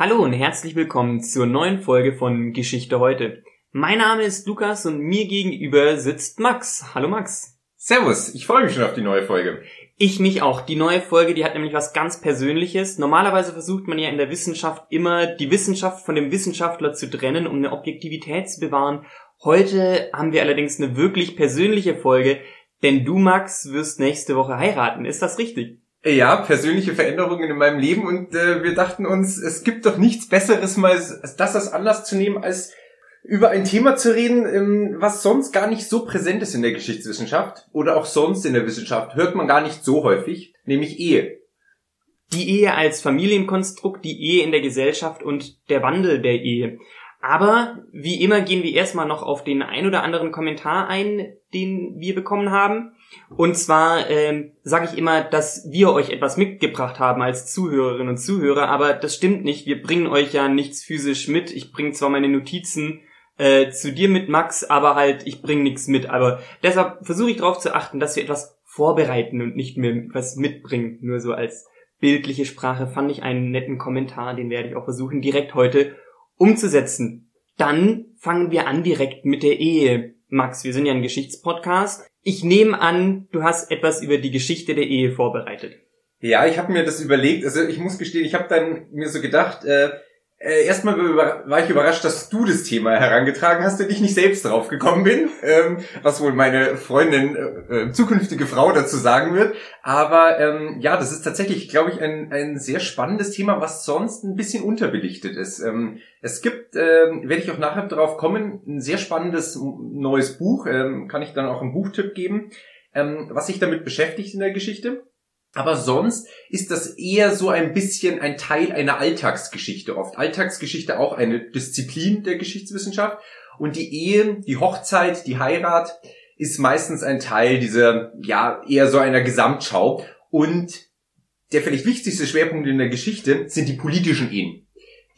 Hallo und herzlich willkommen zur neuen Folge von Geschichte heute. Mein Name ist Lukas und mir gegenüber sitzt Max. Hallo Max. Servus, ich freue mich schon auf die neue Folge. Ich mich auch. Die neue Folge, die hat nämlich was ganz Persönliches. Normalerweise versucht man ja in der Wissenschaft immer, die Wissenschaft von dem Wissenschaftler zu trennen, um eine Objektivität zu bewahren. Heute haben wir allerdings eine wirklich persönliche Folge, denn du, Max, wirst nächste Woche heiraten. Ist das richtig? Ja, persönliche Veränderungen in meinem Leben und äh, wir dachten uns, es gibt doch nichts Besseres, mal das als Anlass zu nehmen, als über ein Thema zu reden, ähm, was sonst gar nicht so präsent ist in der Geschichtswissenschaft oder auch sonst in der Wissenschaft, hört man gar nicht so häufig, nämlich Ehe. Die Ehe als Familienkonstrukt, die Ehe in der Gesellschaft und der Wandel der Ehe. Aber wie immer gehen wir erstmal noch auf den ein oder anderen Kommentar ein, den wir bekommen haben. Und zwar ähm, sage ich immer, dass wir euch etwas mitgebracht haben als Zuhörerinnen und Zuhörer, aber das stimmt nicht. Wir bringen euch ja nichts physisch mit. Ich bringe zwar meine Notizen äh, zu dir mit, Max, aber halt, ich bringe nichts mit. Aber deshalb versuche ich darauf zu achten, dass wir etwas vorbereiten und nicht mehr etwas mitbringen. Nur so als bildliche Sprache fand ich einen netten Kommentar, den werde ich auch versuchen, direkt heute umzusetzen. Dann fangen wir an direkt mit der Ehe. Max, wir sind ja ein Geschichtspodcast. Ich nehme an, du hast etwas über die Geschichte der Ehe vorbereitet. Ja, ich habe mir das überlegt. Also ich muss gestehen, ich habe dann mir so gedacht, äh, äh, erstmal war ich überrascht, dass du das Thema herangetragen hast und ich nicht selbst drauf gekommen bin, ähm, was wohl meine Freundin, äh, äh, zukünftige Frau dazu sagen wird. Aber ähm, ja, das ist tatsächlich, glaube ich, ein, ein sehr spannendes Thema, was sonst ein bisschen unterbelichtet ist. Ähm, es gibt, ähm, werde ich auch nachher darauf kommen, ein sehr spannendes neues Buch, ähm, kann ich dann auch einen Buchtipp geben, ähm, was sich damit beschäftigt in der Geschichte. Aber sonst ist das eher so ein bisschen ein Teil einer Alltagsgeschichte oft. Alltagsgeschichte auch eine Disziplin der Geschichtswissenschaft. Und die Ehe, die Hochzeit, die Heirat ist meistens ein Teil dieser, ja, eher so einer Gesamtschau. Und der vielleicht wichtigste Schwerpunkt in der Geschichte sind die politischen Ehen,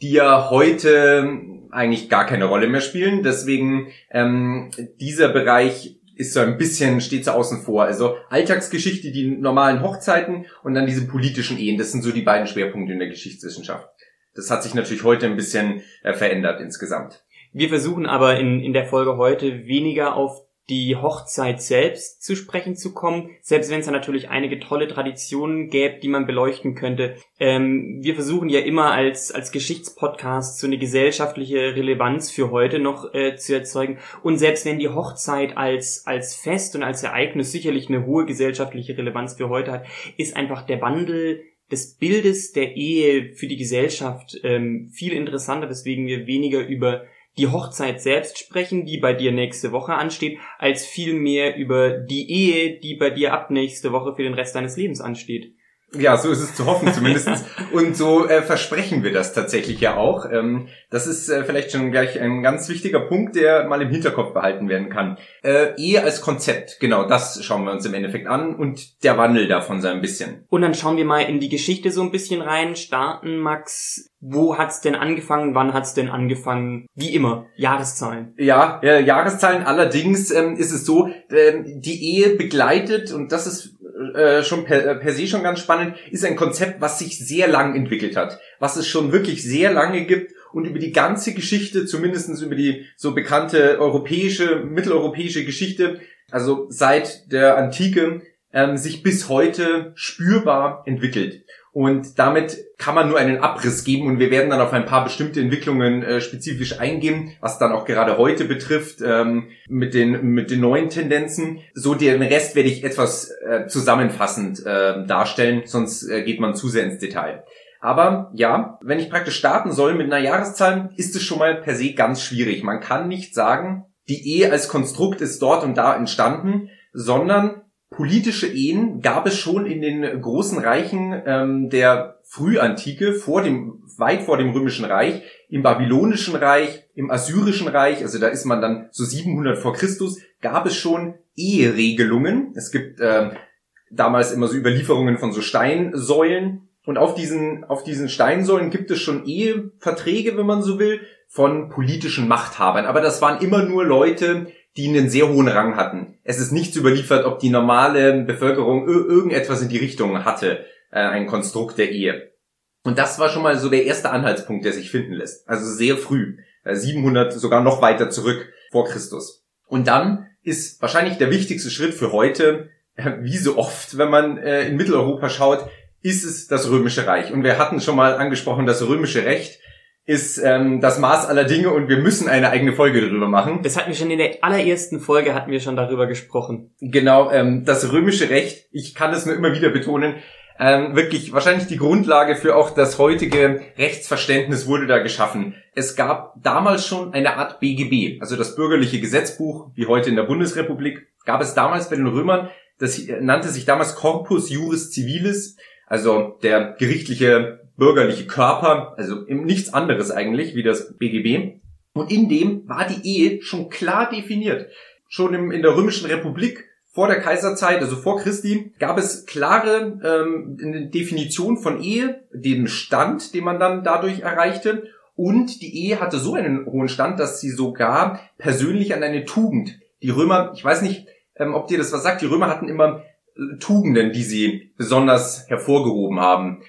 die ja heute eigentlich gar keine Rolle mehr spielen. Deswegen ähm, dieser Bereich ist so ein bisschen, steht so außen vor. Also Alltagsgeschichte, die normalen Hochzeiten und dann diese politischen Ehen. Das sind so die beiden Schwerpunkte in der Geschichtswissenschaft. Das hat sich natürlich heute ein bisschen äh, verändert insgesamt. Wir versuchen aber in, in der Folge heute weniger auf die Hochzeit selbst zu sprechen zu kommen, selbst wenn es da natürlich einige tolle Traditionen gäbe, die man beleuchten könnte. Ähm, wir versuchen ja immer als, als Geschichtspodcast so eine gesellschaftliche Relevanz für heute noch äh, zu erzeugen. Und selbst wenn die Hochzeit als, als Fest und als Ereignis sicherlich eine hohe gesellschaftliche Relevanz für heute hat, ist einfach der Wandel des Bildes der Ehe für die Gesellschaft ähm, viel interessanter, weswegen wir weniger über die Hochzeit selbst sprechen, die bei dir nächste Woche ansteht, als vielmehr über die Ehe, die bei dir ab nächste Woche für den Rest deines Lebens ansteht. Ja, so ist es zu hoffen zumindest. Und so äh, versprechen wir das tatsächlich ja auch. Ähm, das ist äh, vielleicht schon gleich ein ganz wichtiger Punkt, der mal im Hinterkopf behalten werden kann. Äh, Ehe als Konzept, genau, das schauen wir uns im Endeffekt an und der Wandel davon so ein bisschen. Und dann schauen wir mal in die Geschichte so ein bisschen rein, starten, Max. Wo hat's denn angefangen? Wann hat's denn angefangen? Wie immer, Jahreszahlen. Ja, äh, Jahreszahlen. Allerdings ähm, ist es so, äh, die Ehe begleitet, und das ist äh, schon per, äh, per se schon ganz spannend, ist ein Konzept, was sich sehr lang entwickelt hat, was es schon wirklich sehr lange gibt und über die ganze Geschichte, zumindestens über die so bekannte europäische, mitteleuropäische Geschichte, also seit der Antike, ähm, sich bis heute spürbar entwickelt. Und damit kann man nur einen Abriss geben und wir werden dann auf ein paar bestimmte Entwicklungen äh, spezifisch eingehen, was dann auch gerade heute betrifft ähm, mit den mit den neuen Tendenzen. So den Rest werde ich etwas äh, zusammenfassend äh, darstellen, sonst äh, geht man zu sehr ins Detail. Aber ja, wenn ich praktisch starten soll mit einer Jahreszahl, ist es schon mal per se ganz schwierig. Man kann nicht sagen, die Ehe als Konstrukt ist dort und da entstanden, sondern politische Ehen gab es schon in den großen Reichen ähm, der Frühantike, vor dem, weit vor dem Römischen Reich, im Babylonischen Reich, im Assyrischen Reich, also da ist man dann so 700 vor Christus, gab es schon Eheregelungen. Es gibt ähm, damals immer so Überlieferungen von so Steinsäulen und auf diesen, auf diesen Steinsäulen gibt es schon Eheverträge, wenn man so will, von politischen Machthabern. Aber das waren immer nur Leute, die einen sehr hohen Rang hatten. Es ist nichts überliefert, ob die normale Bevölkerung irgendetwas in die Richtung hatte, äh, ein Konstrukt der Ehe. Und das war schon mal so der erste Anhaltspunkt, der sich finden lässt. Also sehr früh. 700, sogar noch weiter zurück vor Christus. Und dann ist wahrscheinlich der wichtigste Schritt für heute, wie so oft, wenn man äh, in Mitteleuropa schaut, ist es das Römische Reich. Und wir hatten schon mal angesprochen, das Römische Recht ist ähm, das Maß aller Dinge und wir müssen eine eigene Folge darüber machen. Das hatten wir schon in der allerersten Folge hatten wir schon darüber gesprochen. Genau, ähm, das römische Recht, ich kann es nur immer wieder betonen, ähm, wirklich wahrscheinlich die Grundlage für auch das heutige Rechtsverständnis wurde da geschaffen. Es gab damals schon eine Art BGB, also das bürgerliche Gesetzbuch, wie heute in der Bundesrepublik, gab es damals bei den Römern, das nannte sich damals Corpus Juris Civilis, also der gerichtliche bürgerliche Körper, also nichts anderes eigentlich wie das BGB. Und in dem war die Ehe schon klar definiert. Schon im, in der römischen Republik vor der Kaiserzeit, also vor Christi, gab es klare ähm, Definition von Ehe, den Stand, den man dann dadurch erreichte. Und die Ehe hatte so einen hohen Stand, dass sie sogar persönlich an eine Tugend. Die Römer, ich weiß nicht, ähm, ob dir das was sagt, die Römer hatten immer äh, Tugenden, die sie besonders hervorgehoben haben.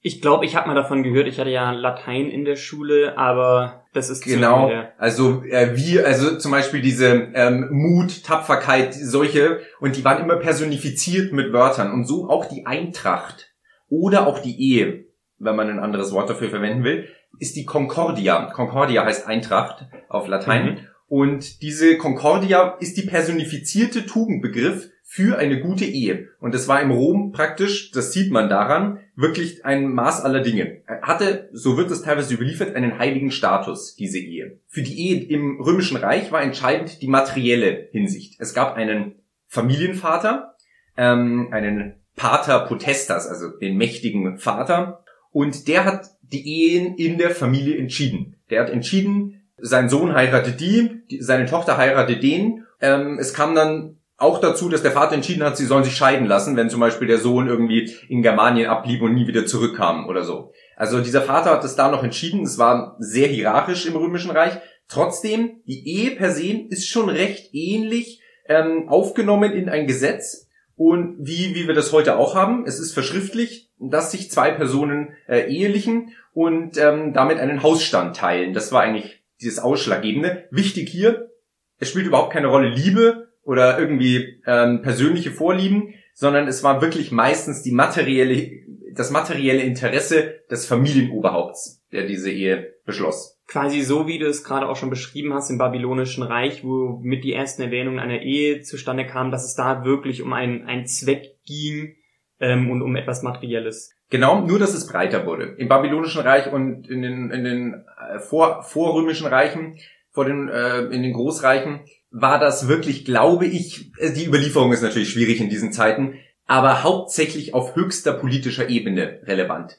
Ich glaube, ich habe mal davon gehört. Ich hatte ja Latein in der Schule, aber das ist genau. Also äh, wie, also zum Beispiel diese ähm, Mut, Tapferkeit, solche und die waren immer personifiziert mit Wörtern und so auch die Eintracht oder auch die Ehe, wenn man ein anderes Wort dafür verwenden will, ist die Concordia. Concordia heißt Eintracht auf Latein. Mhm. Und diese Concordia ist die personifizierte Tugendbegriff für eine gute Ehe. Und das war im Rom praktisch, das sieht man daran, wirklich ein Maß aller Dinge. Er hatte, so wird es teilweise überliefert, einen heiligen Status, diese Ehe. Für die Ehe im Römischen Reich war entscheidend die materielle Hinsicht. Es gab einen Familienvater, ähm, einen Pater Potestas, also den mächtigen Vater, und der hat die Ehen in der Familie entschieden. Der hat entschieden, sein Sohn heiratet die, seine Tochter heiratet den. Ähm, es kam dann auch dazu, dass der Vater entschieden hat, sie sollen sich scheiden lassen, wenn zum Beispiel der Sohn irgendwie in Germanien ablieb und nie wieder zurückkam oder so. Also dieser Vater hat es da noch entschieden. Es war sehr hierarchisch im Römischen Reich. Trotzdem, die Ehe per se ist schon recht ähnlich ähm, aufgenommen in ein Gesetz. Und wie, wie wir das heute auch haben, es ist verschriftlich, dass sich zwei Personen äh, ehelichen und ähm, damit einen Hausstand teilen. Das war eigentlich dieses Ausschlaggebende. Wichtig hier, es spielt überhaupt keine Rolle Liebe oder irgendwie ähm, persönliche Vorlieben, sondern es war wirklich meistens die materielle, das materielle Interesse des Familienoberhaupts, der diese Ehe beschloss. Quasi so, wie du es gerade auch schon beschrieben hast im Babylonischen Reich, wo mit die ersten Erwähnungen einer Ehe zustande kamen, dass es da wirklich um einen, einen Zweck ging ähm, und um etwas Materielles. Genau, nur dass es breiter wurde. Im Babylonischen Reich und in den, in den äh, vor, vorrömischen Reichen, vor den, äh, in den Großreichen, war das wirklich, glaube ich, äh, die Überlieferung ist natürlich schwierig in diesen Zeiten, aber hauptsächlich auf höchster politischer Ebene relevant.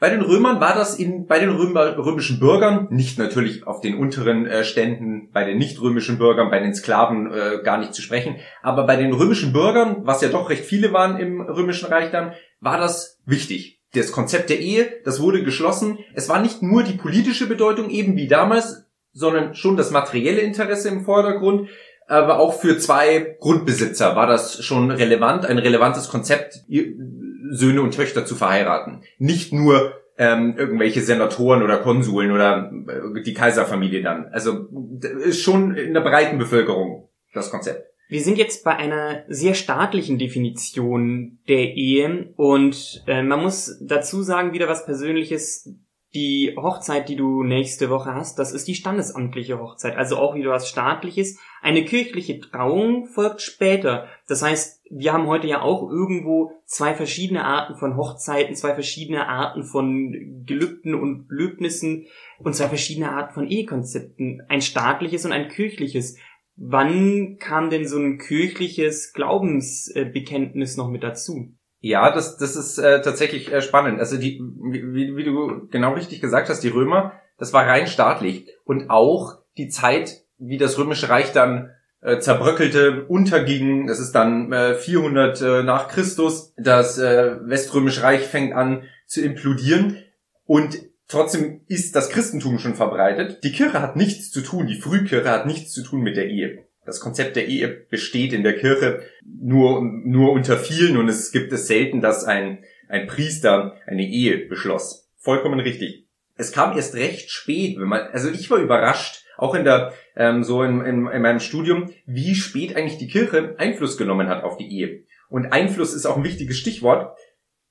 Bei den Römern war das in, bei den Römer, römischen Bürgern, nicht natürlich auf den unteren äh, Ständen, bei den nicht-römischen Bürgern, bei den Sklaven äh, gar nicht zu sprechen, aber bei den römischen Bürgern, was ja doch recht viele waren im römischen Reich dann, war das wichtig. Das Konzept der Ehe, das wurde geschlossen. Es war nicht nur die politische Bedeutung, eben wie damals, sondern schon das materielle Interesse im Vordergrund. Aber auch für zwei Grundbesitzer war das schon relevant, ein relevantes Konzept, Söhne und Töchter zu verheiraten. Nicht nur ähm, irgendwelche Senatoren oder Konsuln oder äh, die Kaiserfamilie dann. Also ist schon in der breiten Bevölkerung das Konzept. Wir sind jetzt bei einer sehr staatlichen Definition der Ehe und äh, man muss dazu sagen, wieder was Persönliches, die Hochzeit, die du nächste Woche hast, das ist die standesamtliche Hochzeit, also auch wieder was staatliches. Eine kirchliche Trauung folgt später. Das heißt, wir haben heute ja auch irgendwo zwei verschiedene Arten von Hochzeiten, zwei verschiedene Arten von Gelübden und Löbnissen und zwei verschiedene Arten von Ehekonzepten. Ein staatliches und ein kirchliches. Wann kam denn so ein kirchliches Glaubensbekenntnis noch mit dazu? Ja, das, das ist äh, tatsächlich äh, spannend. Also die, wie, wie du genau richtig gesagt hast, die Römer, das war rein staatlich. Und auch die Zeit, wie das Römische Reich dann äh, zerbröckelte, unterging, das ist dann äh, 400 äh, nach Christus, das äh, Weströmische Reich fängt an zu implodieren. Und trotzdem ist das Christentum schon verbreitet. Die Kirche hat nichts zu tun, die Frühkirche hat nichts zu tun mit der Ehe das Konzept der Ehe besteht in der Kirche nur, nur unter vielen und es gibt es selten, dass ein, ein Priester eine Ehe beschloss. Vollkommen richtig. Es kam erst recht spät, wenn man, also ich war überrascht, auch in der, ähm, so in, in, in meinem Studium, wie spät eigentlich die Kirche Einfluss genommen hat auf die Ehe. Und Einfluss ist auch ein wichtiges Stichwort.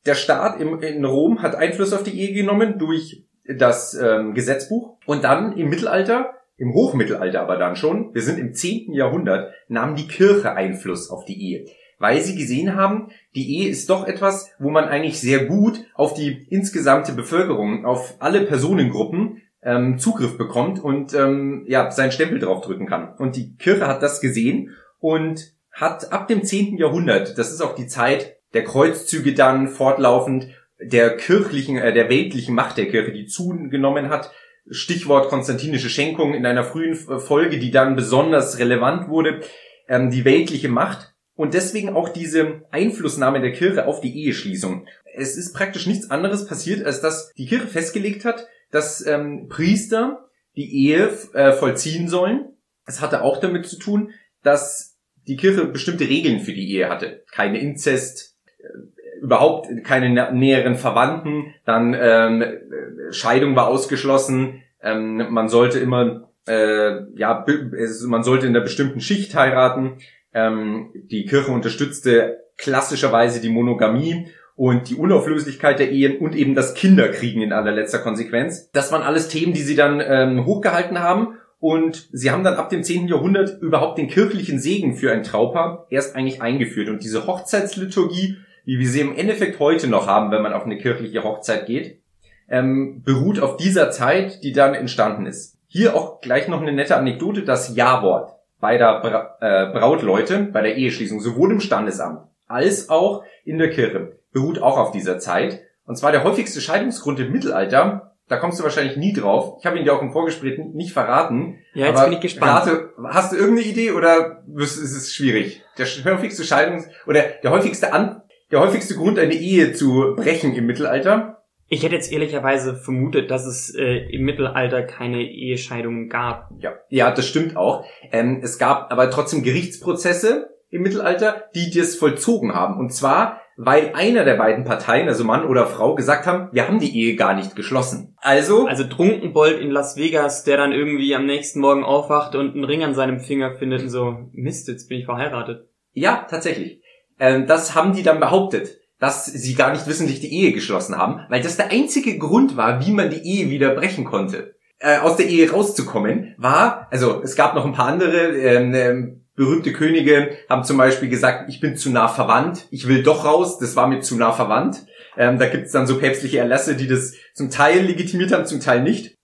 Der Staat im, in Rom hat Einfluss auf die Ehe genommen durch das ähm, Gesetzbuch. Und dann im Mittelalter, im Hochmittelalter aber dann schon, wir sind im 10. Jahrhundert, nahm die Kirche Einfluss auf die Ehe. Weil sie gesehen haben, die Ehe ist doch etwas, wo man eigentlich sehr gut auf die insgesamte Bevölkerung, auf alle Personengruppen ähm, Zugriff bekommt und ähm, ja seinen Stempel draufdrücken kann. Und die Kirche hat das gesehen und hat ab dem 10. Jahrhundert, das ist auch die Zeit der Kreuzzüge dann fortlaufend, der kirchlichen, äh, der weltlichen Macht der Kirche, die zugenommen hat. Stichwort konstantinische Schenkung in einer frühen Folge, die dann besonders relevant wurde, ähm, die weltliche Macht und deswegen auch diese Einflussnahme der Kirche auf die Eheschließung. Es ist praktisch nichts anderes passiert, als dass die Kirche festgelegt hat, dass ähm, Priester die Ehe äh, vollziehen sollen. Es hatte auch damit zu tun, dass die Kirche bestimmte Regeln für die Ehe hatte. Keine Inzest, überhaupt keine näheren Verwandten, dann ähm, Scheidung war ausgeschlossen, ähm, man sollte immer, äh, ja, man sollte in einer bestimmten Schicht heiraten, ähm, die Kirche unterstützte klassischerweise die Monogamie und die Unauflöslichkeit der Ehen und eben das Kinderkriegen in allerletzter Konsequenz. Das waren alles Themen, die sie dann ähm, hochgehalten haben und sie haben dann ab dem 10. Jahrhundert überhaupt den kirchlichen Segen für ein Traupaar erst eigentlich eingeführt. Und diese Hochzeitsliturgie wie wir sie im Endeffekt heute noch haben, wenn man auf eine kirchliche Hochzeit geht, ähm, beruht auf dieser Zeit, die dann entstanden ist. Hier auch gleich noch eine nette Anekdote, das Ja-Wort beider Bra äh, Brautleute bei der Eheschließung, sowohl im Standesamt als auch in der Kirche, beruht auch auf dieser Zeit. Und zwar der häufigste Scheidungsgrund im Mittelalter, da kommst du wahrscheinlich nie drauf. Ich habe ihn dir auch im Vorgespräch nicht verraten. Ja, jetzt bin ich gespannt. Rate, hast du irgendeine Idee oder ist es schwierig? Der häufigste Scheidungs- oder der häufigste An der häufigste Grund, eine Ehe zu brechen im Mittelalter? Ich hätte jetzt ehrlicherweise vermutet, dass es äh, im Mittelalter keine Ehescheidungen gab. Ja, ja, das stimmt auch. Ähm, es gab aber trotzdem Gerichtsprozesse im Mittelalter, die das vollzogen haben. Und zwar, weil einer der beiden Parteien, also Mann oder Frau, gesagt haben, wir haben die Ehe gar nicht geschlossen. Also. Also Trunkenbold in Las Vegas, der dann irgendwie am nächsten Morgen aufwacht und einen Ring an seinem Finger findet und so, Mist, jetzt bin ich verheiratet. Ja, tatsächlich. Ähm, das haben die dann behauptet, dass sie gar nicht wissentlich die Ehe geschlossen haben, weil das der einzige Grund war, wie man die Ehe wieder brechen konnte. Äh, aus der Ehe rauszukommen, war, also es gab noch ein paar andere, ähm, ähm, berühmte Könige haben zum Beispiel gesagt, ich bin zu nah verwandt, ich will doch raus, das war mir zu nah verwandt. Ähm, da gibt's dann so päpstliche Erlasse, die das zum Teil legitimiert haben, zum Teil nicht.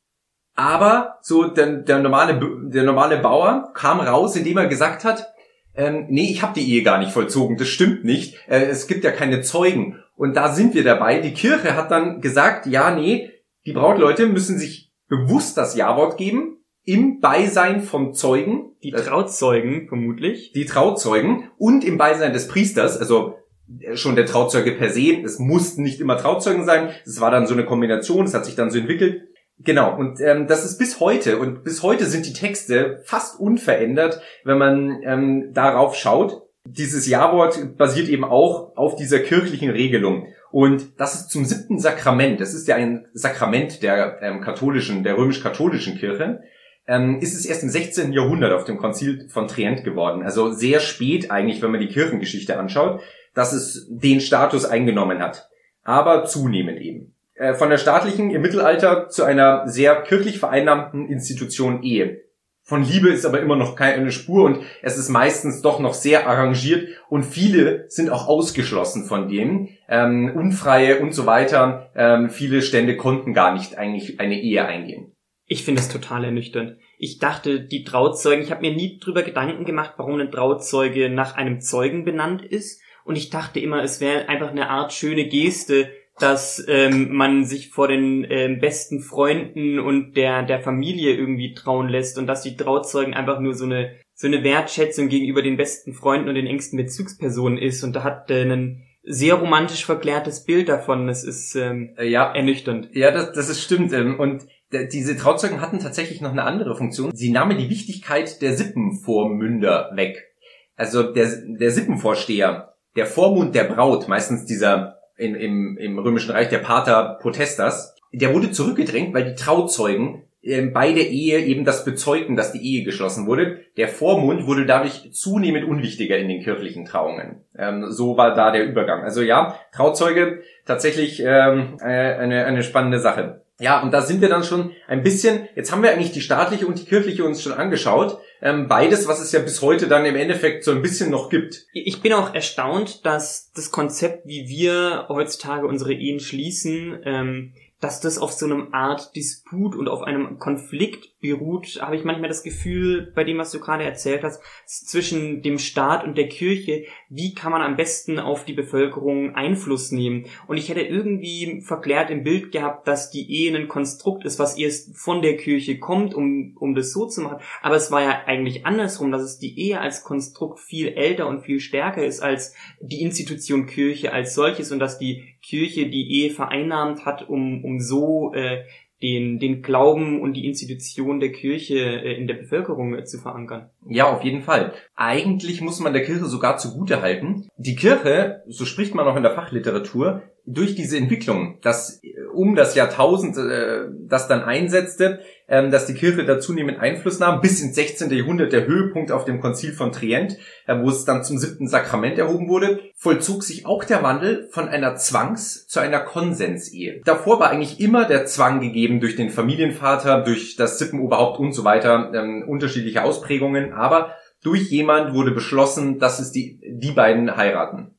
Aber so der, der normale der normale Bauer kam raus, indem er gesagt hat, ähm, nee, ich habe die Ehe gar nicht vollzogen, das stimmt nicht, äh, es gibt ja keine Zeugen. Und da sind wir dabei. Die Kirche hat dann gesagt, ja, nee, die Brautleute müssen sich bewusst das Ja-Wort geben, im Beisein von Zeugen. Die Trauzeugen, vermutlich. Die Trauzeugen und im Beisein des Priesters, also äh, schon der Trauzeuge per se. Es mussten nicht immer Trauzeugen sein. Es war dann so eine Kombination, es hat sich dann so entwickelt. Genau, und ähm, das ist bis heute, und bis heute sind die Texte fast unverändert, wenn man ähm, darauf schaut. Dieses Ja-Wort basiert eben auch auf dieser kirchlichen Regelung. Und das ist zum siebten Sakrament, das ist ja ein Sakrament der ähm, katholischen, der römisch-katholischen Kirche, ähm, ist es erst im 16. Jahrhundert auf dem Konzil von Trient geworden. Also sehr spät eigentlich, wenn man die Kirchengeschichte anschaut, dass es den Status eingenommen hat. Aber zunehmend eben. Äh, von der staatlichen im Mittelalter zu einer sehr kirchlich vereinnahmten Institution Ehe. Von Liebe ist aber immer noch keine Spur und es ist meistens doch noch sehr arrangiert und viele sind auch ausgeschlossen von dem. Ähm, Unfreie und so weiter. Ähm, viele Stände konnten gar nicht eigentlich eine Ehe eingehen. Ich finde es total ernüchternd. Ich dachte, die Trauzeugen, ich habe mir nie drüber Gedanken gemacht, warum ein Trauzeuge nach einem Zeugen benannt ist. Und ich dachte immer, es wäre einfach eine Art schöne Geste, dass ähm, man sich vor den ähm, besten Freunden und der der Familie irgendwie trauen lässt und dass die Trauzeugen einfach nur so eine so eine Wertschätzung gegenüber den besten Freunden und den engsten Bezugspersonen ist und da hat äh, ein sehr romantisch verklärtes Bild davon. Das ist ähm, äh, ja ernüchternd. Ja, das, das ist stimmt. Ähm, und diese Trauzeugen hatten tatsächlich noch eine andere Funktion. Sie nahmen die Wichtigkeit der Sippenvormünder weg. Also der, der Sippenvorsteher, der Vormund der Braut, meistens dieser in, im, im Römischen Reich, der Pater Potestas, der wurde zurückgedrängt, weil die Trauzeugen ähm, bei der Ehe eben das bezeugten, dass die Ehe geschlossen wurde. Der Vormund wurde dadurch zunehmend unwichtiger in den kirchlichen Trauungen. Ähm, so war da der Übergang. Also ja, Trauzeuge tatsächlich ähm, äh, eine, eine spannende Sache. Ja, und da sind wir dann schon ein bisschen, jetzt haben wir eigentlich die staatliche und die kirchliche uns schon angeschaut. Ähm, beides, was es ja bis heute dann im Endeffekt so ein bisschen noch gibt. Ich bin auch erstaunt, dass das Konzept, wie wir heutzutage unsere Ehen schließen, ähm, dass das auf so einem Art Disput und auf einem Konflikt beruht, habe ich manchmal das Gefühl, bei dem, was du gerade erzählt hast, zwischen dem Staat und der Kirche, wie kann man am besten auf die Bevölkerung Einfluss nehmen? Und ich hätte irgendwie verklärt im Bild gehabt, dass die Ehe ein Konstrukt ist, was erst von der Kirche kommt, um, um das so zu machen. Aber es war ja eigentlich andersrum, dass es die Ehe als Konstrukt viel älter und viel stärker ist als die Institution Kirche als solches und dass die Kirche die Ehe vereinnahmt hat, um, um so äh, den, den Glauben und die Institution der Kirche äh, in der Bevölkerung äh, zu verankern. Ja, auf jeden Fall. Eigentlich muss man der Kirche sogar zugute halten. Die Kirche, so spricht man auch in der Fachliteratur, durch diese Entwicklung, dass äh, um das Jahrtausend äh, das dann einsetzte, ähm, dass die Kirche da zunehmend Einfluss nahm, bis ins 16. Jahrhundert der Höhepunkt auf dem Konzil von Trient, äh, wo es dann zum siebten Sakrament erhoben wurde, vollzog sich auch der Wandel von einer Zwangs- zu einer Konsensehe. Davor war eigentlich immer der Zwang gegeben durch den Familienvater, durch das Sippenoberhaupt und so weiter, ähm, unterschiedliche Ausprägungen, aber durch jemand wurde beschlossen, dass es die, die beiden heiraten.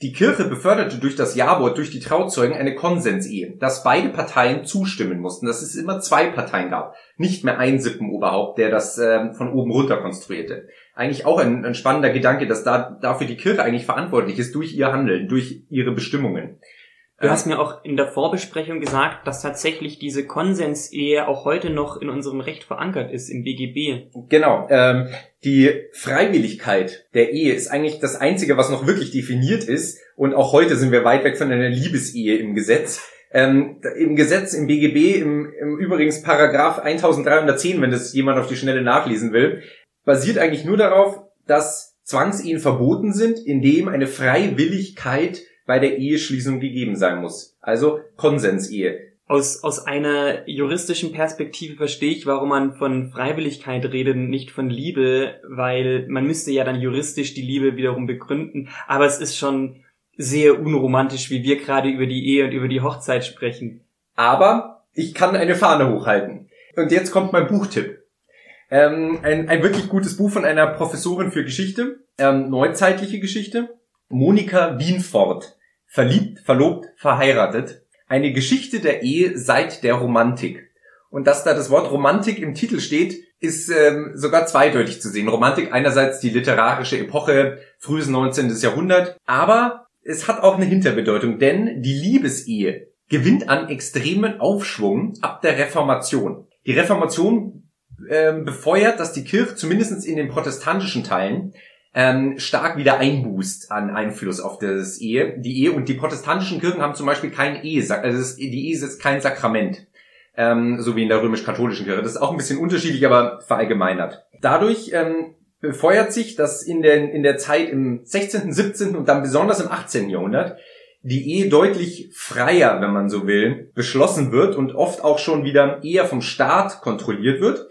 Die Kirche beförderte durch das Jawort, durch die Trauzeugen eine Konsensehe, dass beide Parteien zustimmen mussten, dass es immer zwei Parteien gab, nicht mehr ein Sippenoberhaupt, der das äh, von oben runter konstruierte. Eigentlich auch ein, ein spannender Gedanke, dass da dafür die Kirche eigentlich verantwortlich ist durch ihr Handeln, durch ihre Bestimmungen. Du hast mir auch in der Vorbesprechung gesagt, dass tatsächlich diese Konsensehe auch heute noch in unserem Recht verankert ist, im BGB. Genau. Ähm, die Freiwilligkeit der Ehe ist eigentlich das Einzige, was noch wirklich definiert ist. Und auch heute sind wir weit weg von einer Liebesehe im Gesetz. Ähm, Im Gesetz, im BGB, im, im übrigens Paragraph 1310, wenn das jemand auf die Schnelle nachlesen will, basiert eigentlich nur darauf, dass Zwangsehen verboten sind, indem eine Freiwilligkeit bei der Eheschließung gegeben sein muss. Also Konsensehe. Aus, aus einer juristischen Perspektive verstehe ich, warum man von Freiwilligkeit redet und nicht von Liebe, weil man müsste ja dann juristisch die Liebe wiederum begründen. Aber es ist schon sehr unromantisch, wie wir gerade über die Ehe und über die Hochzeit sprechen. Aber ich kann eine Fahne hochhalten. Und jetzt kommt mein Buchtipp. Ähm, ein, ein wirklich gutes Buch von einer Professorin für Geschichte, ähm, neuzeitliche Geschichte, Monika Wienfort. Verliebt, verlobt, verheiratet. Eine Geschichte der Ehe seit der Romantik. Und dass da das Wort Romantik im Titel steht, ist ähm, sogar zweideutig zu sehen. Romantik einerseits die literarische Epoche, frühes 19. Jahrhundert, aber es hat auch eine Hinterbedeutung, denn die Liebesehe gewinnt an extremen Aufschwung ab der Reformation. Die Reformation ähm, befeuert, dass die Kirche zumindest in den protestantischen Teilen ähm, stark wieder einbußt an Einfluss auf das Ehe, die Ehe. Und die protestantischen Kirchen haben zum Beispiel kein Ehe, also die Ehe ist kein Sakrament, ähm, so wie in der römisch-katholischen Kirche. Das ist auch ein bisschen unterschiedlich, aber verallgemeinert. Dadurch ähm, befeuert sich, dass in der, in der Zeit im 16., 17. und dann besonders im 18. Jahrhundert die Ehe deutlich freier, wenn man so will, beschlossen wird und oft auch schon wieder eher vom Staat kontrolliert wird.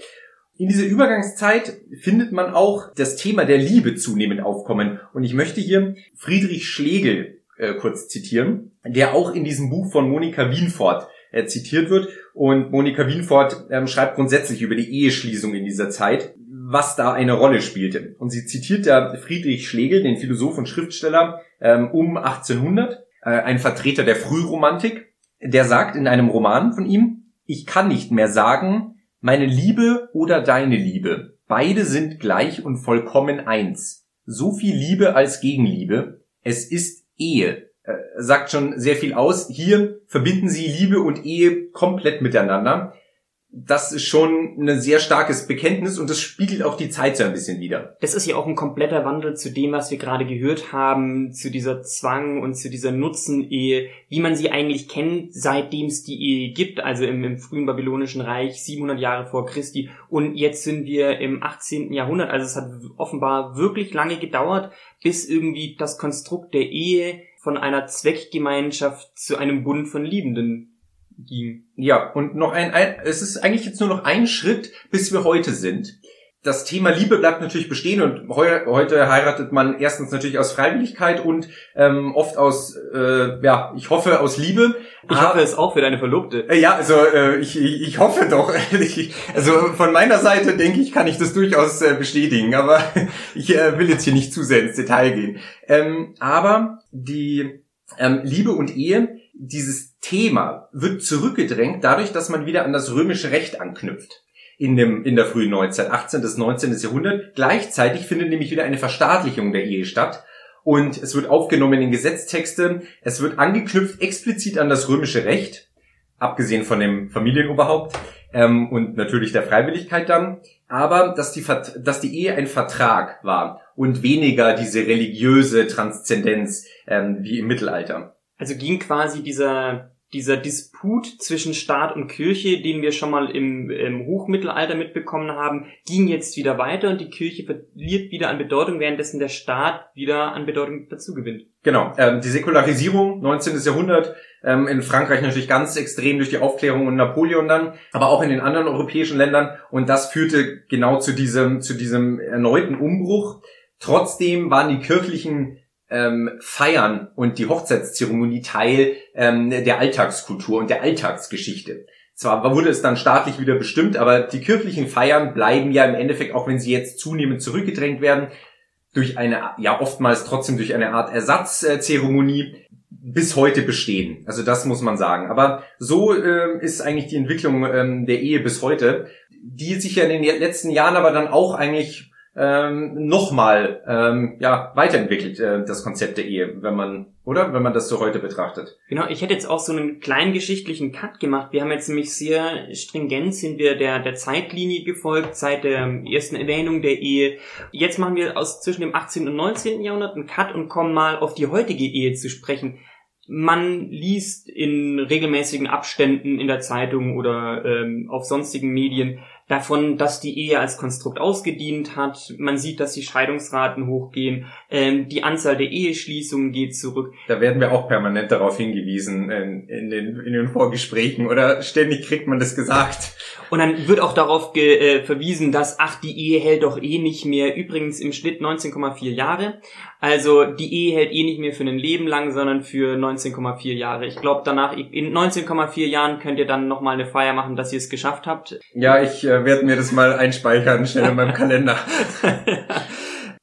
In dieser Übergangszeit findet man auch das Thema der Liebe zunehmend aufkommen. Und ich möchte hier Friedrich Schlegel äh, kurz zitieren, der auch in diesem Buch von Monika Wienfort äh, zitiert wird. Und Monika Wienfort ähm, schreibt grundsätzlich über die Eheschließung in dieser Zeit, was da eine Rolle spielte. Und sie zitiert da Friedrich Schlegel, den Philosoph und Schriftsteller, ähm, um 1800, äh, ein Vertreter der Frühromantik, der sagt in einem Roman von ihm, ich kann nicht mehr sagen, meine Liebe oder deine Liebe, beide sind gleich und vollkommen eins. So viel Liebe als Gegenliebe. Es ist Ehe. Äh, sagt schon sehr viel aus. Hier verbinden sie Liebe und Ehe komplett miteinander das ist schon ein sehr starkes Bekenntnis und das spiegelt auch die Zeit so ein bisschen wieder. Das ist ja auch ein kompletter Wandel zu dem, was wir gerade gehört haben, zu dieser Zwang und zu dieser Nutzenehe, wie man sie eigentlich kennt, seitdem es die Ehe gibt, also im, im frühen babylonischen Reich, 700 Jahre vor Christi. Und jetzt sind wir im 18. Jahrhundert, also es hat offenbar wirklich lange gedauert, bis irgendwie das Konstrukt der Ehe von einer Zweckgemeinschaft zu einem Bund von Liebenden ging. Ja, und noch ein, ein, es ist eigentlich jetzt nur noch ein Schritt, bis wir heute sind das Thema Liebe bleibt natürlich bestehen und heu heute heiratet man erstens natürlich aus Freiwilligkeit und ähm, oft aus, äh, ja, ich hoffe aus Liebe. Ich hoffe es auch für deine Verlobte. Äh, ja, also äh, ich, ich, ich hoffe doch. also von meiner Seite denke ich, kann ich das durchaus äh, bestätigen, aber ich äh, will jetzt hier nicht zu sehr ins Detail gehen. Ähm, aber die ähm, Liebe und Ehe, dieses Thema wird zurückgedrängt dadurch, dass man wieder an das römische Recht anknüpft in, dem, in der frühen Neuzeit, 18. bis 19. Jahrhundert. Gleichzeitig findet nämlich wieder eine Verstaatlichung der Ehe statt. Und es wird aufgenommen in Gesetztexte. Es wird angeknüpft explizit an das römische Recht, abgesehen von dem Familienoberhaupt ähm, und natürlich der Freiwilligkeit dann. Aber dass die, dass die Ehe ein Vertrag war und weniger diese religiöse Transzendenz ähm, wie im Mittelalter. Also ging quasi dieser dieser Disput zwischen Staat und Kirche, den wir schon mal im, im Hochmittelalter mitbekommen haben, ging jetzt wieder weiter und die Kirche verliert wieder an Bedeutung, währenddessen der Staat wieder an Bedeutung dazu gewinnt. Genau, ähm, die Säkularisierung, 19. Jahrhundert, ähm, in Frankreich natürlich ganz extrem durch die Aufklärung und Napoleon dann, aber auch in den anderen europäischen Ländern und das führte genau zu diesem, zu diesem erneuten Umbruch. Trotzdem waren die kirchlichen ähm, Feiern und die Hochzeitszeremonie Teil ähm, der Alltagskultur und der Alltagsgeschichte. Zwar wurde es dann staatlich wieder bestimmt, aber die kirchlichen Feiern bleiben ja im Endeffekt, auch wenn sie jetzt zunehmend zurückgedrängt werden, durch eine, ja oftmals trotzdem durch eine Art Ersatzzeremonie bis heute bestehen. Also das muss man sagen. Aber so äh, ist eigentlich die Entwicklung ähm, der Ehe bis heute, die sich ja in den letzten Jahren aber dann auch eigentlich ähm, nochmal ähm, ja, weiterentwickelt, äh, das Konzept der Ehe, wenn man, oder? Wenn man das so heute betrachtet. Genau, ich hätte jetzt auch so einen kleinen geschichtlichen Cut gemacht. Wir haben jetzt nämlich sehr stringent, sind wir der, der Zeitlinie gefolgt, seit der ersten Erwähnung der Ehe. Jetzt machen wir aus zwischen dem 18. und 19. Jahrhundert einen Cut und kommen mal auf die heutige Ehe zu sprechen. Man liest in regelmäßigen Abständen in der Zeitung oder ähm, auf sonstigen Medien davon, dass die Ehe als Konstrukt ausgedient hat. Man sieht, dass die Scheidungsraten hochgehen. Ähm, die Anzahl der Eheschließungen geht zurück. Da werden wir auch permanent darauf hingewiesen in, in, den, in den Vorgesprächen oder ständig kriegt man das gesagt. Und dann wird auch darauf äh, verwiesen, dass, ach, die Ehe hält doch eh nicht mehr. Übrigens im Schnitt 19,4 Jahre. Also die Ehe hält eh nicht mehr für ein Leben lang, sondern für 19,4 Jahre. Ich glaube, danach, in 19,4 Jahren könnt ihr dann nochmal eine Feier machen, dass ihr es geschafft habt. Ja, ich äh, werde mir das mal einspeichern, schnell in meinem Kalender.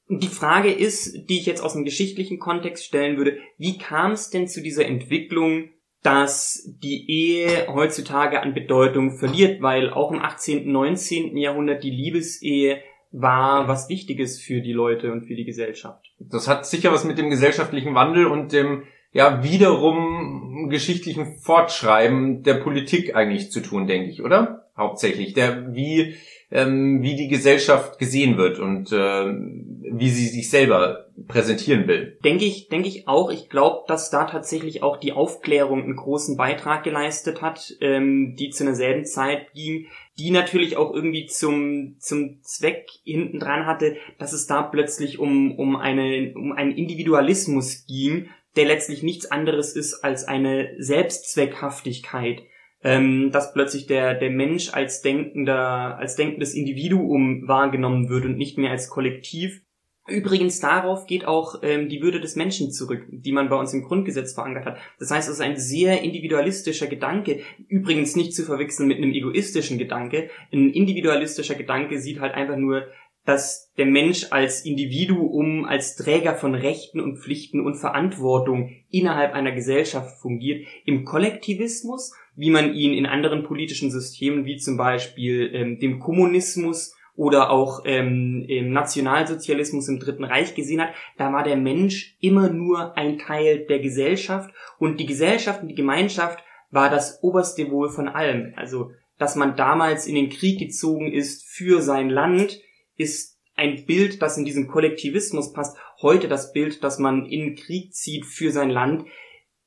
Die Frage ist, die ich jetzt aus dem geschichtlichen Kontext stellen würde, wie kam es denn zu dieser Entwicklung, dass die Ehe heutzutage an Bedeutung verliert, weil auch im 18., 19. Jahrhundert die Liebesehe war was Wichtiges für die Leute und für die Gesellschaft. Das hat sicher was mit dem gesellschaftlichen Wandel und dem ja wiederum geschichtlichen Fortschreiben der Politik eigentlich zu tun, denke ich, oder? Hauptsächlich der wie ähm, wie die Gesellschaft gesehen wird und äh, wie sie sich selber präsentieren will. Denke ich, denke ich auch. Ich glaube, dass da tatsächlich auch die Aufklärung einen großen Beitrag geleistet hat, ähm, die zu einer selben Zeit ging, die natürlich auch irgendwie zum zum Zweck hinten dran hatte, dass es da plötzlich um um eine um einen Individualismus ging, der letztlich nichts anderes ist als eine Selbstzweckhaftigkeit ähm, dass plötzlich der, der Mensch als denkender, als denkendes Individuum wahrgenommen wird und nicht mehr als Kollektiv. Übrigens darauf geht auch ähm, die Würde des Menschen zurück, die man bei uns im Grundgesetz verankert hat. Das heißt, es ist ein sehr individualistischer Gedanke, übrigens nicht zu verwechseln mit einem egoistischen Gedanke. Ein individualistischer Gedanke sieht halt einfach nur, dass der Mensch als Individuum, als Träger von Rechten und Pflichten und Verantwortung innerhalb einer Gesellschaft fungiert. Im Kollektivismus wie man ihn in anderen politischen Systemen wie zum Beispiel ähm, dem Kommunismus oder auch ähm, im Nationalsozialismus im Dritten Reich gesehen hat, da war der Mensch immer nur ein Teil der Gesellschaft und die Gesellschaft und die Gemeinschaft war das oberste Wohl von allem. Also, dass man damals in den Krieg gezogen ist für sein Land, ist ein Bild, das in diesen Kollektivismus passt. Heute das Bild, dass man in Krieg zieht für sein Land,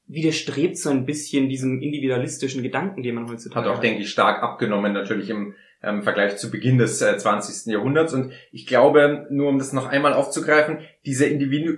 widerstrebt so ein bisschen diesem individualistischen Gedanken, den man heutzutage hat. Hat auch, denke ich, stark abgenommen natürlich im ähm, Vergleich zu Beginn des äh, 20. Jahrhunderts. Und ich glaube, nur um das noch einmal aufzugreifen, diese, Individu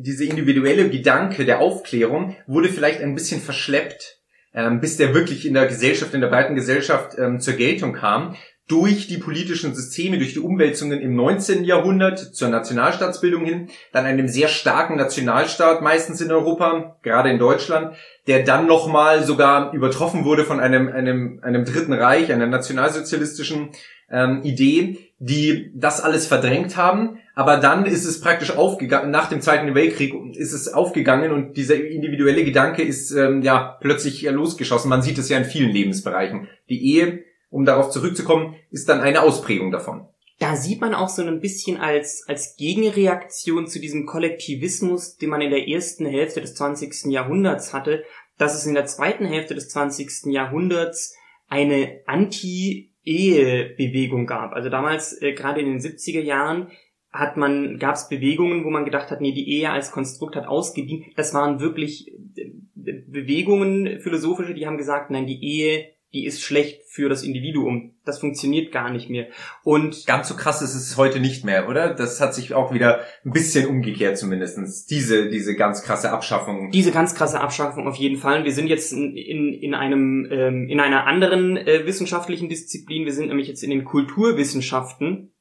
diese individuelle Gedanke der Aufklärung wurde vielleicht ein bisschen verschleppt, ähm, bis der wirklich in der Gesellschaft, in der breiten Gesellschaft ähm, zur Geltung kam durch die politischen Systeme, durch die Umwälzungen im 19. Jahrhundert zur Nationalstaatsbildung hin, dann einem sehr starken Nationalstaat meistens in Europa, gerade in Deutschland, der dann nochmal sogar übertroffen wurde von einem, einem, einem Dritten Reich, einer nationalsozialistischen ähm, Idee, die das alles verdrängt haben. Aber dann ist es praktisch aufgegangen, nach dem Zweiten Weltkrieg ist es aufgegangen und dieser individuelle Gedanke ist ähm, ja plötzlich losgeschossen. Man sieht es ja in vielen Lebensbereichen. Die Ehe um darauf zurückzukommen, ist dann eine Ausprägung davon. Da sieht man auch so ein bisschen als, als Gegenreaktion zu diesem Kollektivismus, den man in der ersten Hälfte des 20. Jahrhunderts hatte, dass es in der zweiten Hälfte des 20. Jahrhunderts eine Anti-Ehe-Bewegung gab. Also damals, äh, gerade in den 70er Jahren, hat man, gab es Bewegungen, wo man gedacht hat, nee, die Ehe als Konstrukt hat ausgedient. Das waren wirklich äh, Bewegungen, philosophische, die haben gesagt, nein, die Ehe die ist schlecht für das Individuum. Das funktioniert gar nicht mehr. Und ganz so krass ist es heute nicht mehr, oder? Das hat sich auch wieder ein bisschen umgekehrt zumindestens. Diese, diese ganz krasse Abschaffung. Diese ganz krasse Abschaffung auf jeden Fall. Wir sind jetzt in, in, in einem, ähm, in einer anderen äh, wissenschaftlichen Disziplin. Wir sind nämlich jetzt in den Kulturwissenschaften.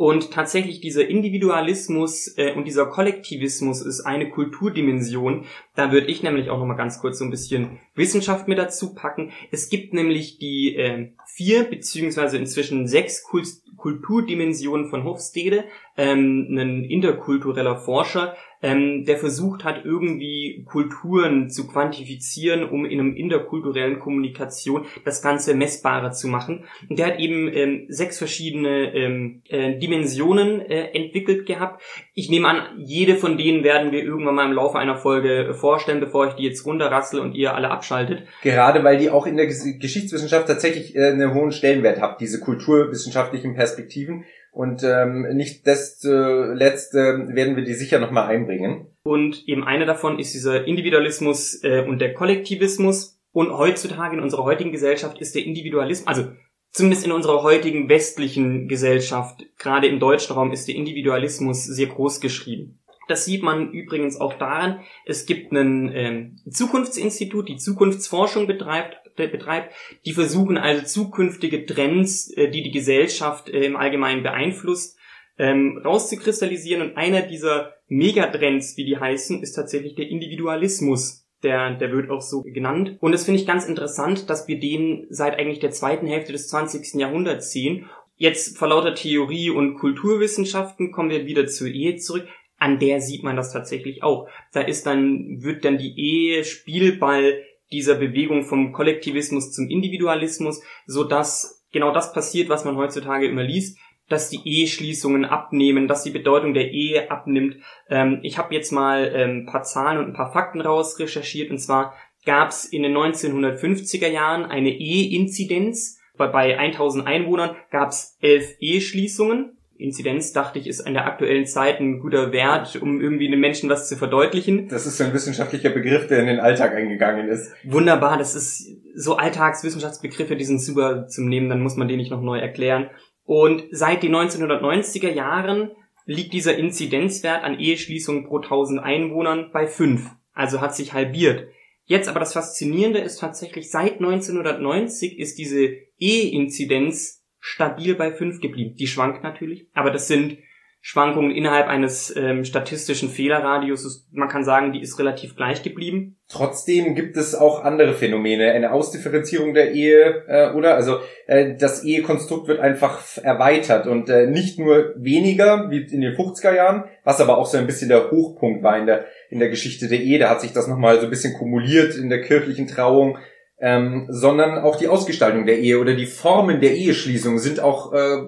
Und tatsächlich dieser Individualismus äh, und dieser Kollektivismus ist eine Kulturdimension. Da würde ich nämlich auch noch mal ganz kurz so ein bisschen Wissenschaft mit dazu packen. Es gibt nämlich die äh, vier beziehungsweise inzwischen sechs Kult Kulturdimensionen von Hofstede, ähm, ein interkultureller Forscher, ähm, der versucht hat, irgendwie Kulturen zu quantifizieren, um in einem interkulturellen Kommunikation das Ganze messbarer zu machen. Und der hat eben ähm, sechs verschiedene ähm, äh, Dimensionen äh, entwickelt gehabt. Ich nehme an, jede von denen werden wir irgendwann mal im Laufe einer Folge vorstellen, bevor ich die jetzt runterrassel und ihr alle abschaltet. Gerade weil die auch in der Geschichtswissenschaft tatsächlich äh, einen hohen Stellenwert hat, diese kulturwissenschaftlichen Perspektiven. Und ähm, nicht zuletzt äh, werden wir die sicher nochmal einbringen. Und eben eine davon ist dieser Individualismus äh, und der Kollektivismus. Und heutzutage in unserer heutigen Gesellschaft ist der Individualismus, also zumindest in unserer heutigen westlichen Gesellschaft, gerade im deutschen Raum, ist der Individualismus sehr groß geschrieben. Das sieht man übrigens auch daran, es gibt ein ähm, Zukunftsinstitut, die Zukunftsforschung betreibt, betreibt. Die versuchen also zukünftige Trends, äh, die die Gesellschaft äh, im Allgemeinen beeinflusst, ähm, rauszukristallisieren. Und einer dieser Megatrends, wie die heißen, ist tatsächlich der Individualismus. Der, der wird auch so genannt. Und das finde ich ganz interessant, dass wir den seit eigentlich der zweiten Hälfte des 20. Jahrhunderts sehen. Jetzt vor lauter Theorie und Kulturwissenschaften kommen wir wieder zur Ehe zurück. An der sieht man das tatsächlich auch. Da ist dann, wird dann die Ehe Spielball dieser Bewegung vom Kollektivismus zum Individualismus, so dass genau das passiert, was man heutzutage immer liest, dass die Eheschließungen abnehmen, dass die Bedeutung der Ehe abnimmt. Ähm, ich habe jetzt mal ähm, ein paar Zahlen und ein paar Fakten raus recherchiert und zwar gab es in den 1950er Jahren eine Eheinzidenz. Bei, bei 1000 Einwohnern gab es elf Eheschließungen Inzidenz, dachte ich, ist in der aktuellen Zeit ein guter Wert, um irgendwie den Menschen was zu verdeutlichen. Das ist so ein wissenschaftlicher Begriff, der in den Alltag eingegangen ist. Wunderbar, das ist so Alltagswissenschaftsbegriffe, die sind super zum Nehmen, dann muss man die nicht noch neu erklären. Und seit den 1990er Jahren liegt dieser Inzidenzwert an Eheschließungen pro 1000 Einwohnern bei 5. Also hat sich halbiert. Jetzt aber das Faszinierende ist tatsächlich, seit 1990 ist diese Ehe-Inzidenz stabil bei 5 geblieben. Die schwankt natürlich, aber das sind Schwankungen innerhalb eines ähm, statistischen Fehlerradius. Man kann sagen, die ist relativ gleich geblieben. Trotzdem gibt es auch andere Phänomene, eine Ausdifferenzierung der Ehe, äh, oder? Also äh, das Ehekonstrukt wird einfach erweitert und äh, nicht nur weniger wie in den 50er Jahren, was aber auch so ein bisschen der Hochpunkt war in der in der Geschichte der Ehe. Da hat sich das nochmal so ein bisschen kumuliert in der kirchlichen Trauung ähm, sondern auch die Ausgestaltung der Ehe oder die Formen der Eheschließung sind auch äh,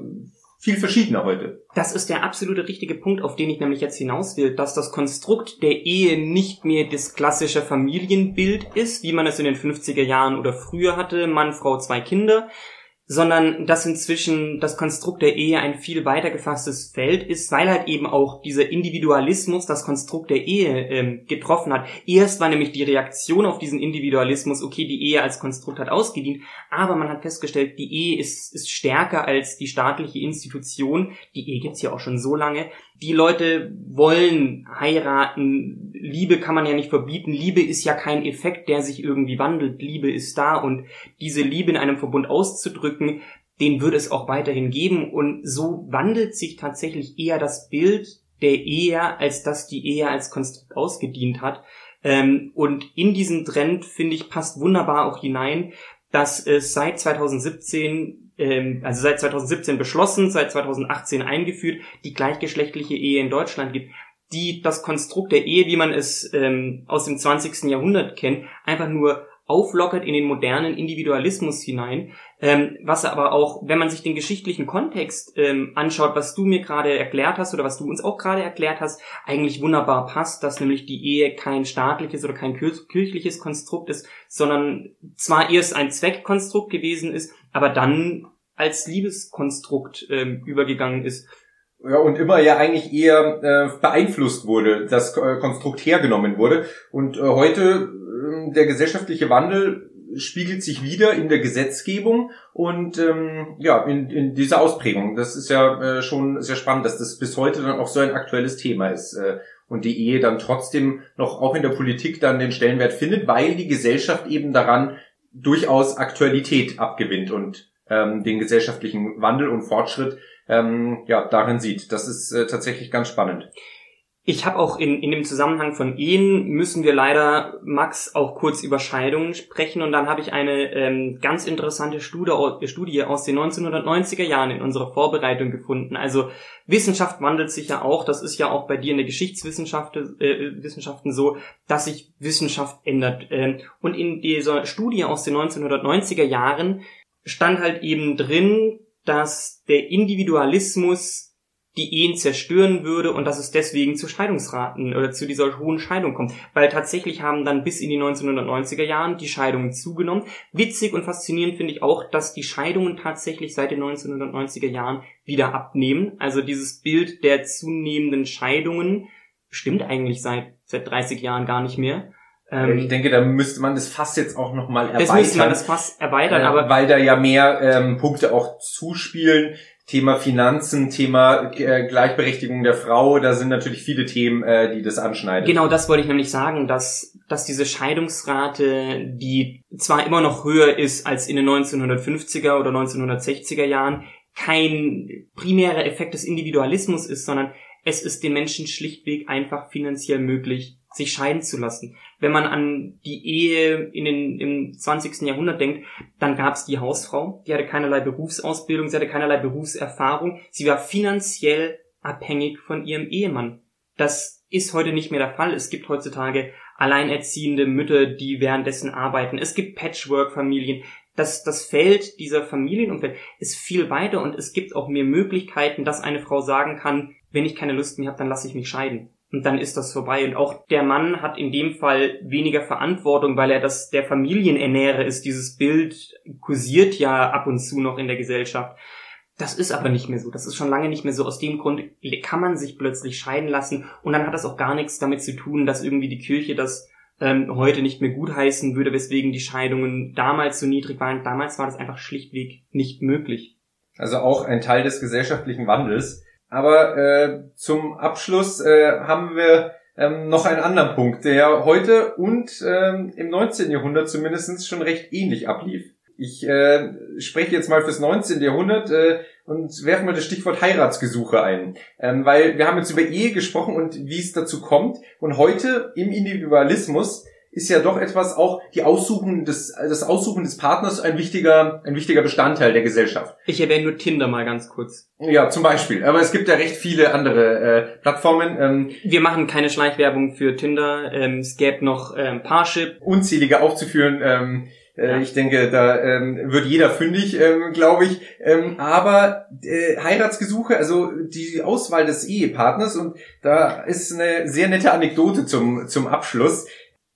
viel verschiedener heute. Das ist der absolute richtige Punkt, auf den ich nämlich jetzt hinaus will, dass das Konstrukt der Ehe nicht mehr das klassische Familienbild ist, wie man es in den 50er Jahren oder früher hatte, Mann, Frau, zwei Kinder. Sondern dass inzwischen das Konstrukt der Ehe ein viel weiter gefasstes Feld ist, weil halt eben auch dieser Individualismus das Konstrukt der Ehe ähm, getroffen hat. Erst war nämlich die Reaktion auf diesen Individualismus, okay, die Ehe als Konstrukt hat ausgedient, aber man hat festgestellt, die Ehe ist, ist stärker als die staatliche Institution. Die Ehe gibt's ja auch schon so lange. Die Leute wollen heiraten. Liebe kann man ja nicht verbieten. Liebe ist ja kein Effekt, der sich irgendwie wandelt. Liebe ist da und diese Liebe in einem Verbund auszudrücken, den wird es auch weiterhin geben. Und so wandelt sich tatsächlich eher das Bild der Ehe, als dass die Ehe als Konstrukt ausgedient hat. Ähm, und in diesen Trend, finde ich, passt wunderbar auch hinein, dass es seit 2017, ähm, also seit 2017 beschlossen, seit 2018 eingeführt, die gleichgeschlechtliche Ehe in Deutschland gibt, die das Konstrukt der Ehe, wie man es ähm, aus dem 20. Jahrhundert kennt, einfach nur auflockert in den modernen Individualismus hinein, ähm, was aber auch, wenn man sich den geschichtlichen Kontext ähm, anschaut, was du mir gerade erklärt hast oder was du uns auch gerade erklärt hast, eigentlich wunderbar passt, dass nämlich die Ehe kein staatliches oder kein kirchliches Konstrukt ist, sondern zwar erst ein Zweckkonstrukt gewesen ist, aber dann als Liebeskonstrukt ähm, übergegangen ist. Ja, und immer ja eigentlich eher äh, beeinflusst wurde, das äh, Konstrukt hergenommen wurde. Und äh, heute ähm, der gesellschaftliche Wandel spiegelt sich wieder in der Gesetzgebung und ähm, ja, in, in dieser Ausprägung. Das ist ja äh, schon sehr spannend, dass das bis heute dann auch so ein aktuelles Thema ist. Äh, und die Ehe dann trotzdem noch auch in der Politik dann den Stellenwert findet, weil die Gesellschaft eben daran durchaus Aktualität abgewinnt und ähm, den gesellschaftlichen Wandel und Fortschritt ähm, ja darin sieht. Das ist äh, tatsächlich ganz spannend. Ich habe auch in, in dem Zusammenhang von Ehen müssen wir leider, Max, auch kurz über Scheidungen sprechen. Und dann habe ich eine ähm, ganz interessante Studie, Studie aus den 1990er Jahren in unserer Vorbereitung gefunden. Also Wissenschaft wandelt sich ja auch. Das ist ja auch bei dir in der Geschichtswissenschaft äh, Wissenschaften so, dass sich Wissenschaft ändert. Ähm, und in dieser Studie aus den 1990er Jahren stand halt eben drin, dass der Individualismus die Ehen zerstören würde und dass es deswegen zu Scheidungsraten oder zu dieser hohen Scheidung kommt. Weil tatsächlich haben dann bis in die 1990er Jahren die Scheidungen zugenommen. Witzig und faszinierend finde ich auch, dass die Scheidungen tatsächlich seit den 1990er Jahren wieder abnehmen. Also dieses Bild der zunehmenden Scheidungen stimmt eigentlich seit, seit 30 Jahren gar nicht mehr. Ähm, ich denke, da müsste man das Fass jetzt auch nochmal erweitern. Das müsste man das Fass erweitern, äh, aber... Weil da ja mehr ähm, Punkte auch zuspielen, Thema Finanzen, Thema äh, Gleichberechtigung der Frau, da sind natürlich viele Themen, äh, die das anschneiden. Genau, das wollte ich nämlich sagen, dass, dass diese Scheidungsrate, die zwar immer noch höher ist als in den 1950er oder 1960er Jahren, kein primärer Effekt des Individualismus ist, sondern es ist den Menschen schlichtweg einfach finanziell möglich, sich scheiden zu lassen. Wenn man an die Ehe in den, im 20. Jahrhundert denkt, dann gab es die Hausfrau, die hatte keinerlei Berufsausbildung, sie hatte keinerlei Berufserfahrung, sie war finanziell abhängig von ihrem Ehemann. Das ist heute nicht mehr der Fall. Es gibt heutzutage alleinerziehende Mütter, die währenddessen arbeiten. Es gibt Patchwork-Familien. Das, das Feld dieser Familienumfeld ist viel weiter und es gibt auch mehr Möglichkeiten, dass eine Frau sagen kann, wenn ich keine Lust mehr habe, dann lasse ich mich scheiden und dann ist das vorbei. Und auch der Mann hat in dem Fall weniger Verantwortung, weil er das der Familienernähre ist. Dieses Bild kursiert ja ab und zu noch in der Gesellschaft. Das ist aber nicht mehr so. Das ist schon lange nicht mehr so. Aus dem Grund kann man sich plötzlich scheiden lassen und dann hat das auch gar nichts damit zu tun, dass irgendwie die Kirche das ähm, heute nicht mehr gutheißen würde, weswegen die Scheidungen damals so niedrig waren. Damals war das einfach schlichtweg nicht möglich. Also auch ein Teil des gesellschaftlichen Wandels aber äh, zum Abschluss äh, haben wir ähm, noch einen anderen Punkt, der heute und ähm, im 19. Jahrhundert zumindest schon recht ähnlich ablief. Ich äh, spreche jetzt mal fürs 19. Jahrhundert äh, und werfe mal das Stichwort Heiratsgesuche ein. Ähm, weil wir haben jetzt über Ehe gesprochen und wie es dazu kommt. Und heute im Individualismus ist ja doch etwas auch die Aussuchen des, das Aussuchen des Partners ein wichtiger, ein wichtiger Bestandteil der Gesellschaft. Ich erwähne nur Tinder mal ganz kurz. Ja, zum Beispiel. Aber es gibt ja recht viele andere äh, Plattformen. Ähm, Wir machen keine Schleichwerbung für Tinder. Ähm, es gäbe noch ähm, Parship. Unzählige aufzuführen. Ähm, äh, ja. Ich denke, da ähm, wird jeder fündig, ähm, glaube ich. Ähm, aber äh, Heiratsgesuche, also die Auswahl des Ehepartners und da ist eine sehr nette Anekdote zum zum Abschluss.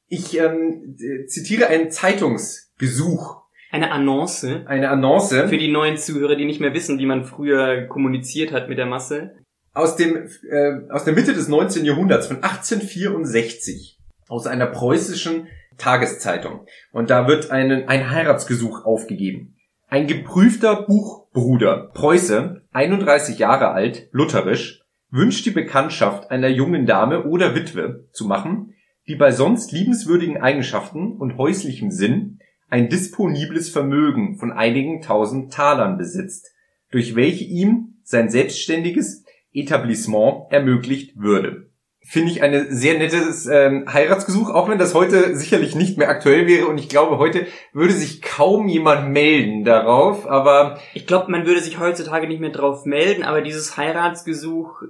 Ich ähm, zitiere einen Zeitungsbesuch. Eine Annonce. Eine Annonce. Für die neuen Zuhörer, die nicht mehr wissen, wie man früher kommuniziert hat mit der Masse. Aus dem, äh, aus der Mitte des 19. Jahrhunderts, von 1864. Aus einer preußischen Tageszeitung. Und da wird ein, ein Heiratsgesuch aufgegeben. Ein geprüfter Buchbruder, Preuße, 31 Jahre alt, lutherisch, wünscht die Bekanntschaft einer jungen Dame oder Witwe zu machen, die bei sonst liebenswürdigen Eigenschaften und häuslichem Sinn ein disponibles Vermögen von einigen tausend Talern besitzt, durch welche ihm sein selbstständiges Etablissement ermöglicht würde finde ich eine sehr nettes ähm, Heiratsgesuch, auch wenn das heute sicherlich nicht mehr aktuell wäre und ich glaube, heute würde sich kaum jemand melden darauf, aber ich glaube, man würde sich heutzutage nicht mehr drauf melden, aber dieses Heiratsgesuch äh,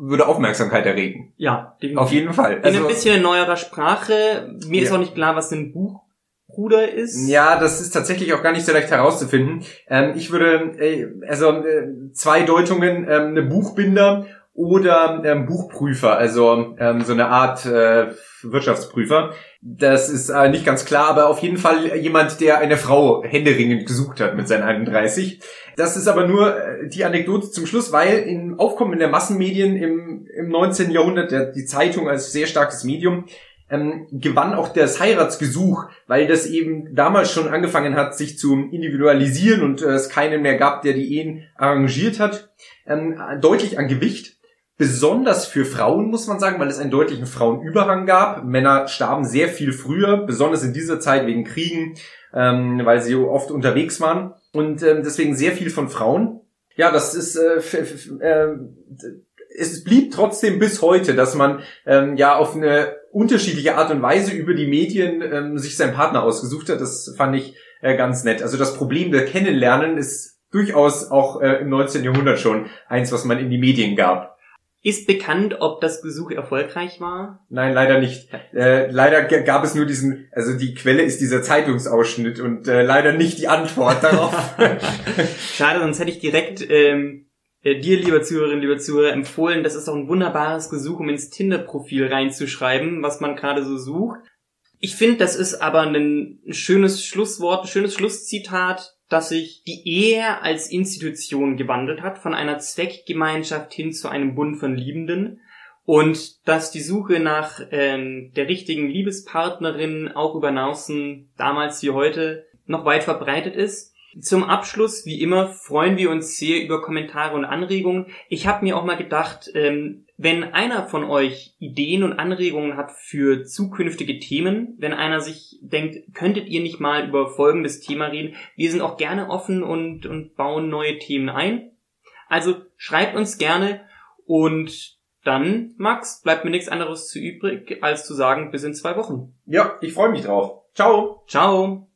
würde Aufmerksamkeit erregen. Ja, definitiv. Auf jeden Fall. Also, in ein bisschen in neuerer Sprache. Mir ja. ist auch nicht klar, was ein Buchbruder ist. Ja, das ist tatsächlich auch gar nicht so leicht herauszufinden. Ähm, ich würde, äh, also äh, zwei Deutungen, ähm, eine Buchbinder oder ähm, Buchprüfer, also ähm, so eine Art äh, Wirtschaftsprüfer. Das ist äh, nicht ganz klar, aber auf jeden Fall jemand, der eine Frau händeringend gesucht hat mit seinen 31. Das ist aber nur äh, die Anekdote zum Schluss, weil im Aufkommen der Massenmedien im, im 19. Jahrhundert, der, die Zeitung als sehr starkes Medium, ähm, gewann auch das Heiratsgesuch, weil das eben damals schon angefangen hat, sich zu individualisieren und äh, es keinen mehr gab, der die Ehen arrangiert hat, ähm, deutlich an Gewicht. Besonders für Frauen muss man sagen, weil es einen deutlichen Frauenüberhang gab. Männer starben sehr viel früher, besonders in dieser Zeit wegen Kriegen, ähm, weil sie oft unterwegs waren. Und ähm, deswegen sehr viel von Frauen. Ja, das ist äh, äh, es blieb trotzdem bis heute, dass man ähm, ja auf eine unterschiedliche Art und Weise über die Medien ähm, sich seinen Partner ausgesucht hat. Das fand ich äh, ganz nett. Also das Problem der Kennenlernen ist durchaus auch äh, im 19. Jahrhundert schon eins, was man in die Medien gab. Ist bekannt, ob das Besuch erfolgreich war? Nein, leider nicht. Äh, leider gab es nur diesen, also die Quelle ist dieser Zeitungsausschnitt und äh, leider nicht die Antwort darauf. Schade, sonst hätte ich direkt ähm, äh, dir, lieber Zuhörerin, lieber Zuhörer, empfohlen, das ist auch ein wunderbares Gesuch, um ins Tinder-Profil reinzuschreiben, was man gerade so sucht. Ich finde, das ist aber ein schönes Schlusswort, ein schönes Schlusszitat dass sich die Ehe als Institution gewandelt hat, von einer Zweckgemeinschaft hin zu einem Bund von Liebenden und dass die Suche nach ähm, der richtigen Liebespartnerin auch über Naußen damals wie heute noch weit verbreitet ist. Zum Abschluss, wie immer, freuen wir uns sehr über Kommentare und Anregungen. Ich habe mir auch mal gedacht, ähm, wenn einer von euch Ideen und Anregungen hat für zukünftige Themen, wenn einer sich denkt, könntet ihr nicht mal über folgendes Thema reden, wir sind auch gerne offen und, und bauen neue Themen ein. Also schreibt uns gerne und dann, Max, bleibt mir nichts anderes zu übrig, als zu sagen, bis in zwei Wochen. Ja, ich freue mich drauf. Ciao. Ciao.